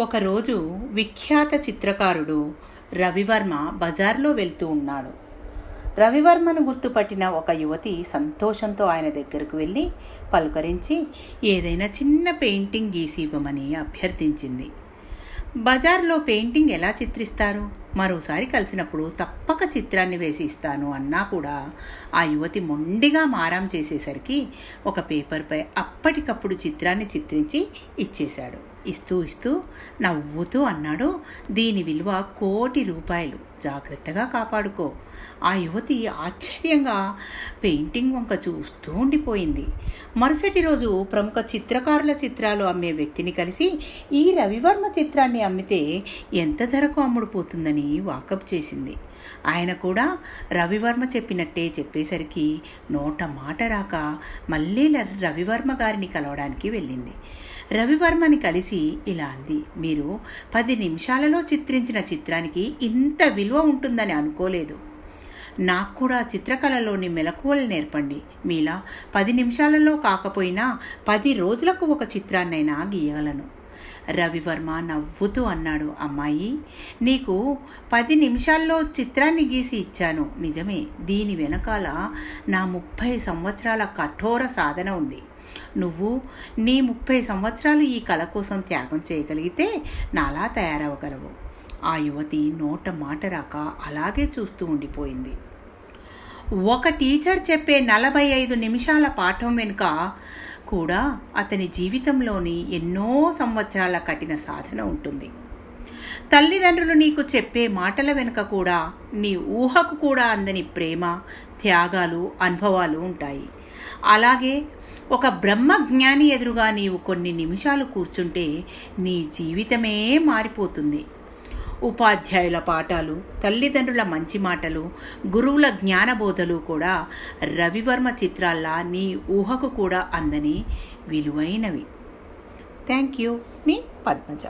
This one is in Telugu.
ఒకరోజు విఖ్యాత చిత్రకారుడు రవివర్మ బజార్లో వెళ్తూ ఉన్నాడు. రవివర్మను గుర్తుపట్టిన ఒక యువతి సంతోషంతో ఆయన దగ్గరకు వెళ్ళి పలుకరించి ఏదైనా చిన్న పెయింటింగ్ గీసి ఇవ్వమని అభ్యర్థించింది. బజార్లో పెయింటింగ్ ఎలా చిత్రిస్తారు? మరోసారి కలిసినప్పుడు తప్పక చిత్రాన్ని వేసి ఇస్తాను అన్నా కూడా ఆ యువతి మొండిగా మారాం చేసేసరికి ఒక పేపర్పై అప్పటికప్పుడు చిత్రాన్ని చిత్రించి ఇచ్చేశాడు. ఇస్తూ ఇస్తూ నవ్వుతూ అన్నాడు. దీని విలువ కోటి రూపాయలు. జాగ్రత్తగా కాపాడుకో. ఆ యువతి ఆశ్చర్యంగా పెయింటింగ్ వంక చూస్తూ ఉండిపోయింది. మరుసటి రోజు ప్రముఖ చిత్రకారుల చిత్రాలు అమ్మే వ్యక్తిని కలిసి ఈ రవివర్మ చిత్రాన్ని అమ్మితే ఎంత ధరకు అమ్ముడుపోతుందని వాకప్ చేసింది. ఆయన కూడా రవివర్మ చెప్పినట్టే చెప్పేసరికి నోట మాట రాక మళ్ళీ రవివర్మ గారిని కలవడానికి వెళ్ళింది. రవివర్మని కలిసి ఇలా అంది. మీరు పది నిమిషాలలో చిత్రించిన చిత్రానికి ఇంత విలువ ఉంటుందని అనుకోలేదు. నాకు కూడా చిత్రకళలోని మెలకువలు నేర్పండి. మీలా పది నిమిషాలలో కాకపోయినా పది రోజులకు ఒక చిత్రాన్నైనా గీయగలను. రవివర్మ నవ్వుతూ అన్నాడు అమ్మాయి నీకు పది నిమిషాల్లో చిత్రాన్ని గీసి ఇచ్చాను. నిజమే దీని వెనకాల నా ముప్పై సంవత్సరాల కఠోర సాధన ఉంది. నువ్వు నీ ముప్పై సంవత్సరాలు ఈ కళ కోసం త్యాగం చేయగలిగితే నాలా తయారవగలవు. ఆ యువతి నోట మాట రాక అలాగే చూస్తూ ఉండిపోయింది. ఒక టీచర్ చెప్పే నలభై ఐదు నిమిషాల పాఠం వెనుక కూడా అతని జీవితంలోని ఎన్నో సంవత్సరాల కఠిన సాధన ఉంటుంది. తల్లిదండ్రులు నీకు చెప్పే మాటల వెనుక కూడా నీ ఊహకు కూడా అందని ప్రేమ త్యాగాలు అనుభవాలు ఉంటాయి. అలాగే ఒక బ్రహ్మజ్ఞాని ఎదురుగా నీవు కొన్ని నిమిషాలు కూర్చుంటే నీ జీవితమే మారిపోతుంది. ఉపాధ్యాయుల పాఠాలు తల్లిదండ్రుల మంచి మాటలు గురువుల జ్ఞానబోధలు కూడా రవివర్మ చిత్రాల్లా నీ ఊహకు కూడా అందని విలువైనవి. Thank you. మీ పద్మజ.